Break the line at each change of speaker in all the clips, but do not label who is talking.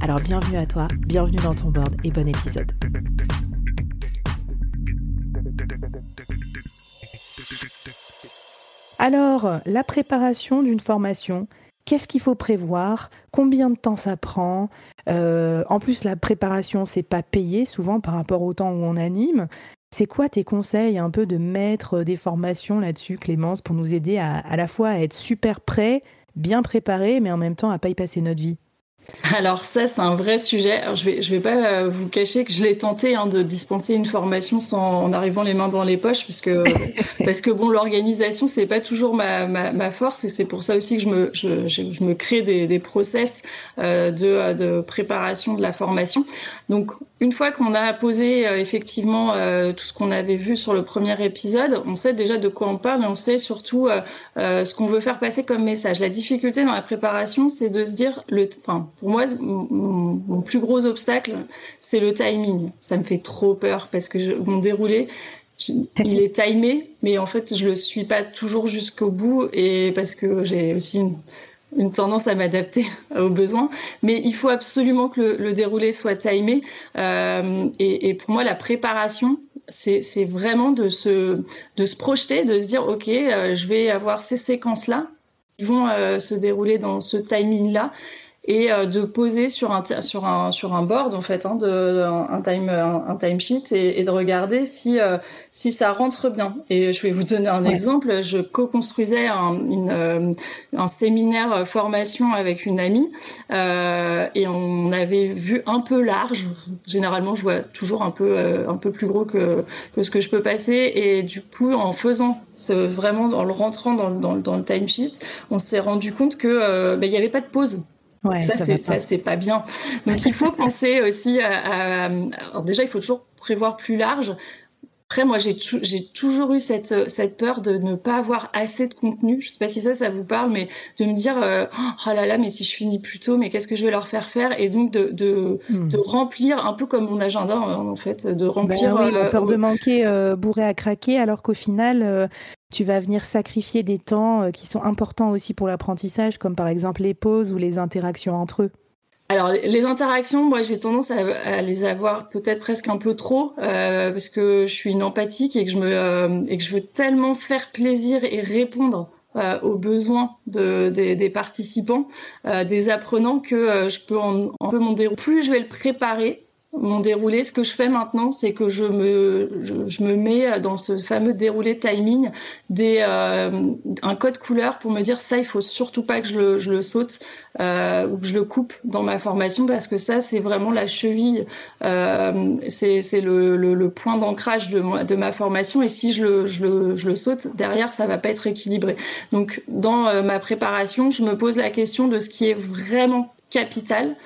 Alors bienvenue à toi, bienvenue dans ton board et bon épisode. Alors, la préparation d'une formation, qu'est-ce qu'il faut prévoir? Combien de temps ça prend? Euh, En plus, la préparation, c'est pas payé souvent par rapport au temps où on anime. C'est quoi tes conseils un peu de mettre des formations là-dessus, Clémence, pour nous aider à, à la fois à être super prêt, bien préparé, mais en même temps à pas y passer notre vie?
Alors ça, c'est un vrai sujet. je vais, je vais pas euh, vous cacher que je l'ai tenté hein, de dispenser une formation sans en arrivant les mains dans les poches, parce que parce que bon, l'organisation c'est pas toujours ma, ma, force, et c'est pour ça aussi que je me je, je, me crée des, des process euh, de, de préparation de la formation. Donc une fois qu'on a posé euh, effectivement euh, tout ce qu'on avait vu sur le premier épisode, on sait déjà de quoi on parle et on sait surtout euh, ce qu'on veut faire passer comme message. La difficulté dans la préparation, c'est de se dire, le, enfin pour moi, mon, plus gros obstacle, c'est le timing. Ça me fait trop peur parce que je, mon déroulé, il est timé, mais en fait, je le suis pas toujours jusqu'au bout et parce que j'ai aussi une une tendance à m'adapter aux besoins, mais il faut absolument que le, déroulé soit timé. Euh, et, pour moi, la préparation, c'est vraiment de se, projeter, de se dire, OK, euh, je vais avoir ces séquences-là qui vont euh, se dérouler dans ce timing-là et euh, de poser sur un sur un sur un board en fait hein, de un time un, timesheet et, et, de regarder si euh, si ça rentre bien. Et je vais vous donner un exemple. Je co-construisais un, une, euh, un séminaire formation avec une amie euh, et on avait vu un peu large. Généralement je vois toujours un peu un peu plus gros que que ce que je peux passer. Et du coup en faisant vraiment en le rentrant dans, dans, dans le timesheet on s'est rendu compte que ben, il n'y avait pas de pause ça, c'est pas bien. Donc, il faut penser aussi à, alors déjà, il faut toujours prévoir plus large. Après, moi, j'ai toujours eu cette, cette peur de ne pas avoir assez de contenu. Je sais pas si ça, ça vous parle, mais de me dire, euh, oh là là, mais si je finis plus tôt, mais qu'est-ce que je vais leur faire faire? Et donc, de, de, hmm. de, remplir un peu comme mon agenda, hein, en fait, de remplir.
Ben oui, la euh, peur de manquer euh, bourré à craquer, alors qu'au final, tu vas venir sacrifier des temps euh, qui sont importants aussi pour l'apprentissage, comme par exemple les pauses ou les interactions entre eux.
Alors les interactions, moi j'ai tendance à, les avoir peut-être presque un peu trop euh, parce que je suis une empathique et que je me euh, et que je veux tellement faire plaisir et répondre aux besoins de, des, participants, des apprenants que je peux en, en peu mon déroulé. Plus je vais le préparer, mon déroulé, ce que je fais maintenant, c'est que je me, je, me mets dans ce fameux déroulé timing des, euh, un code couleur pour me dire ça, il faut surtout pas que je le, je le saute euh, ou que je le coupe dans ma formation parce que ça, c'est vraiment la cheville, euh, c'est le, le, le, point d'ancrage de, de ma formation et si je le, je, le, je le saute, derrière, ça va pas être équilibré. Donc, dans ma préparation, je me pose la question de ce qui est vraiment capital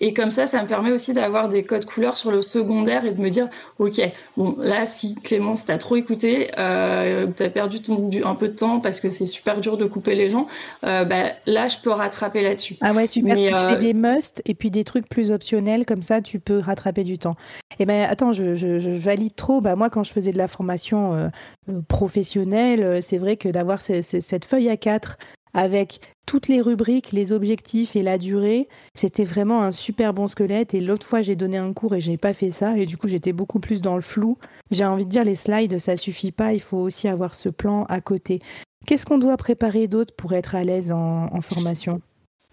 et comme ça, ça me permet aussi d'avoir des codes couleurs sur le secondaire et de me dire, ok, bon, là, si Clémence, t'as trop écouté, euh, t'as perdu ton, un peu de temps parce que c'est super dur de couper les gens, euh, bah, là, je peux rattraper là-dessus.
Ah ouais, super. tu fais euh, des musts et puis des trucs plus optionnels, comme ça, tu peux rattraper du temps. Et eh ben, attends, je, je, je, valide trop. Bah, moi, quand je faisais de la formation euh, professionnelle, c'est vrai que d'avoir cette feuille à quatre avec toutes les rubriques, les objectifs et la durée, c'était vraiment un super bon squelette. Et l'autre fois, j'ai donné un cours et j'ai pas fait ça. Et du coup, j'étais beaucoup plus dans le flou. J'ai envie de dire, les slides, ça suffit pas. Il faut aussi avoir ce plan à côté. Qu'est-ce qu'on doit préparer d'autre pour être à l'aise en, formation?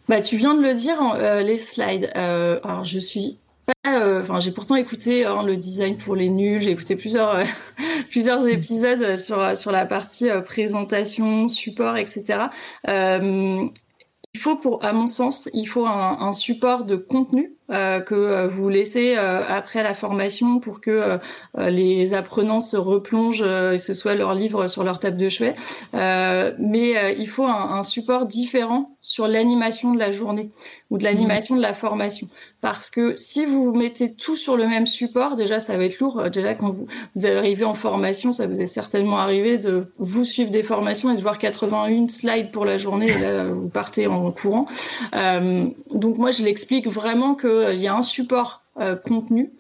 Bah, tu viens de le dire, les slides. alors, je suis Enfin, j'ai pourtant écouté hein, le design pour les nuls. J'ai écouté plusieurs plusieurs mm. épisodes sur sur la partie présentation, support, etc. il faut, pour, à mon sens, il faut un, un support de contenu euh, que euh, vous laissez euh, après la formation pour que les apprenants se replongent et ce soit leur livre sur leur table de chevet. mais il faut un, un, support différent sur l'animation de la journée ou de l'animation de la formation. Parce que si vous mettez tout sur le même support, déjà ça va être lourd. Déjà quand vous, vous arrivez en formation, ça vous est certainement arrivé de vous suivre des formations et de voir 81 slides pour la journée et là vous partez en courant. donc moi je l'explique vraiment que il y a un support euh, contenu,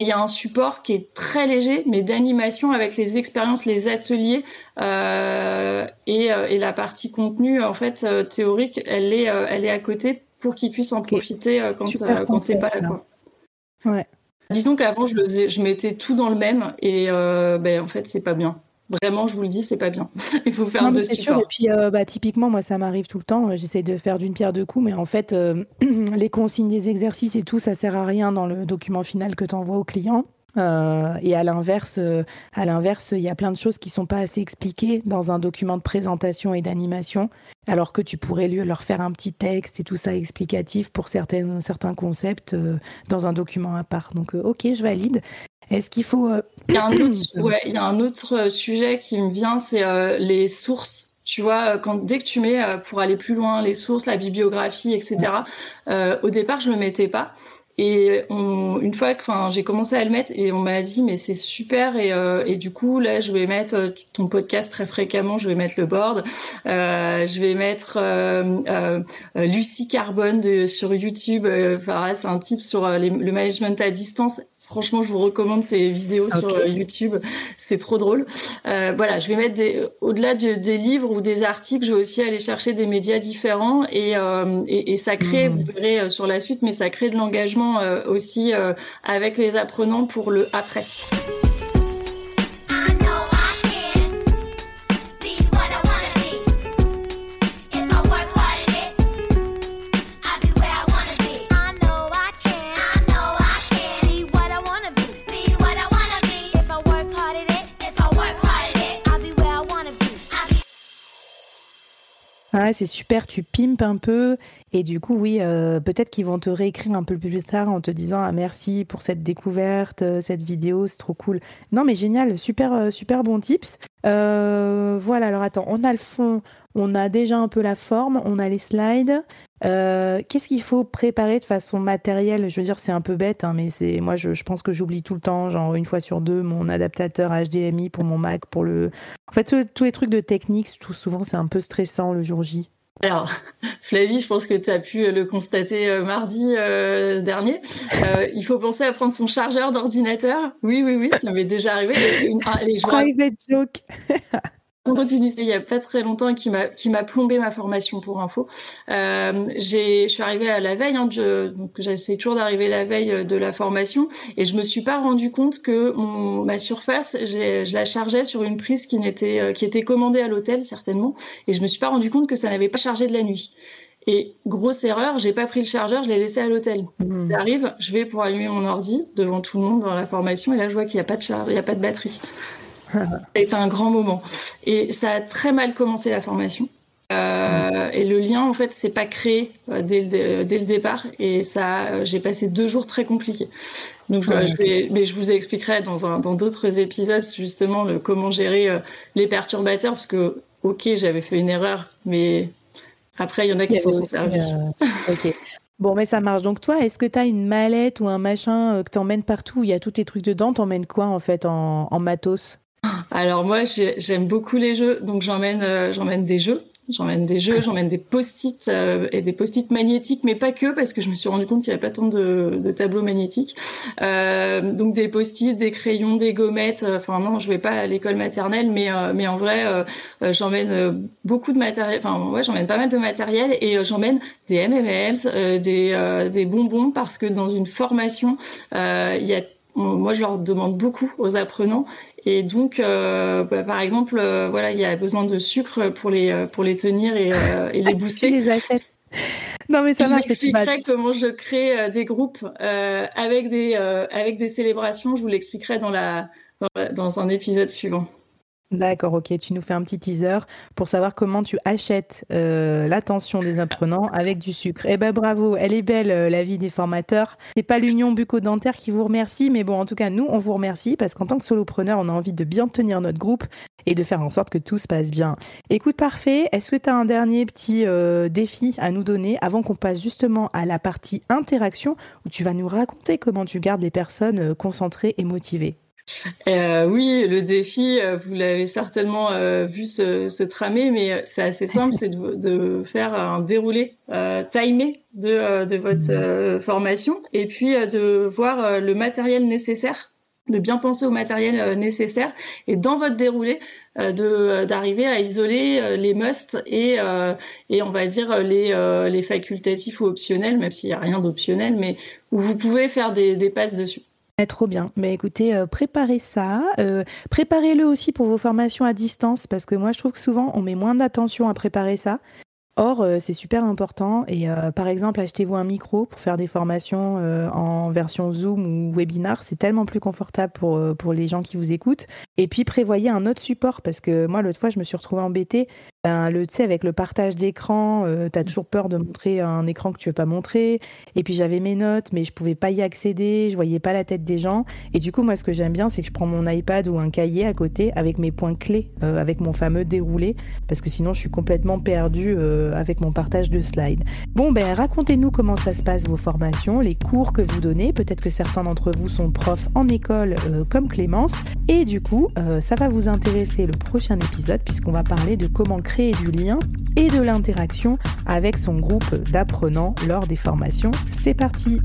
il y a un support qui est très léger, mais d'animation avec les expériences, les ateliers euh, euh, et, la partie contenu en fait théorique, elle est, elle est à côté pour qu'ils puissent en profiter quand, quand c'est pas là. Ouais. Disons qu'avant je, je mettais tout dans le même et ben, en fait c'est pas bien. Vraiment, je vous le dis, c'est pas bien. Il faut faire non, de C'est sûr.
Et puis, euh, bah, typiquement, moi, ça m'arrive tout le temps. J'essaie de faire d'une pierre deux coups, mais en fait, euh, les consignes des exercices et tout, ça sert à rien dans le document final que tu envoies au client. Euh, et à l'inverse, à l'inverse, il y a plein de choses qui sont pas assez expliquées dans un document de présentation et d'animation, alors que tu pourrais leur faire un petit texte et tout ça explicatif pour certains certains concepts dans un document à part. Donc, ok, je valide. Est-ce qu'il faut... Euh,
il, y a un autre, ouais, il y a un autre euh, sujet qui me vient, c'est euh, les sources. Tu vois, quand, dès que tu mets, pour aller plus loin, les sources, la bibliographie, etc., au départ, je ne me mettais pas. Et une fois que j'ai commencé à le mettre, et on m'a dit, mais c'est super. Et, et, du coup, là, je vais mettre ton podcast très fréquemment, je vais mettre le board. je vais mettre Lucie Carbone de, sur YouTube. Enfin, c'est un type sur le management à distance Franchement, je vous recommande ces vidéos sur euh, YouTube. C'est trop drôle. Euh, voilà, je vais mettre des, au-delà des livres ou des articles, je vais aussi aller chercher des médias différents et, euh, et, ça crée, mmh. vous verrez sur la suite, mais ça crée de l'engagement aussi avec les apprenants pour le après.
C'est super, tu pimpes un peu. Et du coup, oui, euh, peut-être qu'ils vont te réécrire un peu plus tard en te disant ah, merci pour cette découverte, euh, cette vidéo, c'est trop cool. Non, mais génial, super, euh, super bon tips. voilà, alors attends, on a le fond, on a déjà un peu la forme, on a les slides. Euh, qu'est-ce qu'il faut préparer de façon matérielle? Je veux dire, c'est un peu bête, hein, mais c'est moi, je, pense que j'oublie tout le temps, genre une fois sur deux, mon adaptateur HDMI pour mon Mac, pour le. En fait, tous les trucs de technique, tout souvent, c'est un peu stressant le jour J.
Alors, Flavie, je pense que tu as pu le constater euh, mardi euh, dernier. il faut penser à prendre son chargeur d'ordinateur. Oui, oui, oui, ça m'est déjà arrivé. Une,
allez, je Private joke.
il y a pas très longtemps qui m'a qui m'a plombé ma formation pour info. Euh, j'ai je suis arrivée à la veille, hein, je, donc j'essaie toujours d'arriver la veille euh, de la formation et je me suis pas rendu compte que mon, ma surface, je la chargeais sur une prise qui n'était euh, qui était commandée à l'hôtel certainement et je me suis pas rendu compte que ça n'avait pas chargé de la nuit. Et grosse erreur, j'ai pas pris le chargeur, je l'ai laissé à l'hôtel. Mmh. J'arrive, je vais pour allumer mon ordi devant tout le monde dans la formation et là je vois qu'il n'y a pas de charge, il n'y a pas de batterie. C'était un grand moment. Et ça a très mal commencé la formation. Euh, et le lien, en fait, c'est pas créé euh, dès, le, dès, le, départ. Et ça, euh, j'ai passé deux jours très compliqués. Donc, je vais, mais je vous expliquerai dans dans d'autres épisodes justement le, comment gérer les perturbateurs, parce que ok, j'avais fait une erreur, mais après, il y en a qui s'en sont servis.
ok. Bon, mais ça marche. Donc, toi, est-ce que tu as une mallette ou un machin que tu emmènes partout où il y a tous tes trucs dedans? T'emmènes quoi, en fait, en, en matos?
Alors moi, j'aime beaucoup les jeux, donc j'emmène euh, j'emmène des jeux. J'emmène des jeux, j'emmène des post-it euh, et des post-it magnétiques, mais pas que, parce que je me suis rendu compte qu'il n'y avait pas tant de, tableaux magnétiques. Euh, donc des post-it, des crayons, des gommettes. Enfin non, je vais pas à l'école maternelle, mais mais en vrai, j'emmène beaucoup de matériel. Enfin ouais, j'emmène pas mal de matériel et j'emmène des M&M's, des des bonbons, parce que dans une formation, il y a moi, je leur demande beaucoup aux apprenants et donc, euh, bah, par exemple, euh, voilà, il y a besoin de sucre pour les, euh, pour les tenir et, et les booster.
les achètes non mais ça
je vous expliquerai comment je crée des groupes avec des avec des célébrations. Je vous l'expliquerai dans la dans un épisode suivant.
D'accord, ok. Tu nous fais un petit teaser pour savoir comment tu achètes euh, l'attention des apprenants avec du sucre. Eh ben bravo, elle est belle euh, la vie des formateurs. C'est pas l'Union bucco-dentaire qui vous remercie, mais bon, en tout cas, nous, on vous remercie parce qu'en tant que solopreneur, on a envie de bien tenir notre groupe et de faire en sorte que tout se passe bien. Écoute, parfait. Est-ce que tu as un dernier petit euh, défi à nous donner avant qu'on passe justement à la partie interaction où tu vas nous raconter comment tu gardes les personnes concentrées et motivées?
Euh, oui, le défi, euh, vous l'avez certainement euh, vu se, tramer, mais c'est assez simple, c'est de, faire un déroulé timé de, de votre formation et puis de voir le matériel nécessaire, de bien penser au matériel nécessaire et dans votre déroulé de d'arriver à isoler les musts et et on va dire les les facultatifs ou optionnels, même s'il n'y a rien d'optionnel, mais où vous pouvez faire des, des passes dessus.
Eh, trop bien. Mais écoutez, euh, préparez ça. Euh, préparez-le aussi pour vos formations à distance parce que moi, je trouve que souvent, on met moins d'attention à préparer ça. Or, euh, c'est super important. Et par exemple, achetez-vous un micro pour faire des formations en version Zoom ou webinar. C'est tellement plus confortable pour, pour les gens qui vous écoutent. Et puis, prévoyez un autre support parce que moi, l'autre fois, je me suis retrouvée embêtée. Ben, le, tu sais, avec le partage d'écran, tu as toujours peur de montrer un écran que tu veux pas montrer. Et puis, j'avais mes notes, mais je pouvais pas y accéder. Je voyais pas la tête des gens. Et du coup, moi, ce que j'aime bien, c'est que je prends mon iPad ou un cahier à côté avec mes points clés, avec mon fameux déroulé. Parce que sinon, je suis complètement perdue euh, avec mon partage de slides. Bon, ben racontez-nous comment ça se passe vos formations, les cours que vous donnez. Peut-être que certains d'entre vous sont profs en école euh, comme Clémence. Et du coup, euh, ça va vous intéresser le prochain épisode puisqu'on va parler de comment du lien et de l'interaction avec son groupe d'apprenants lors des formations. C'est parti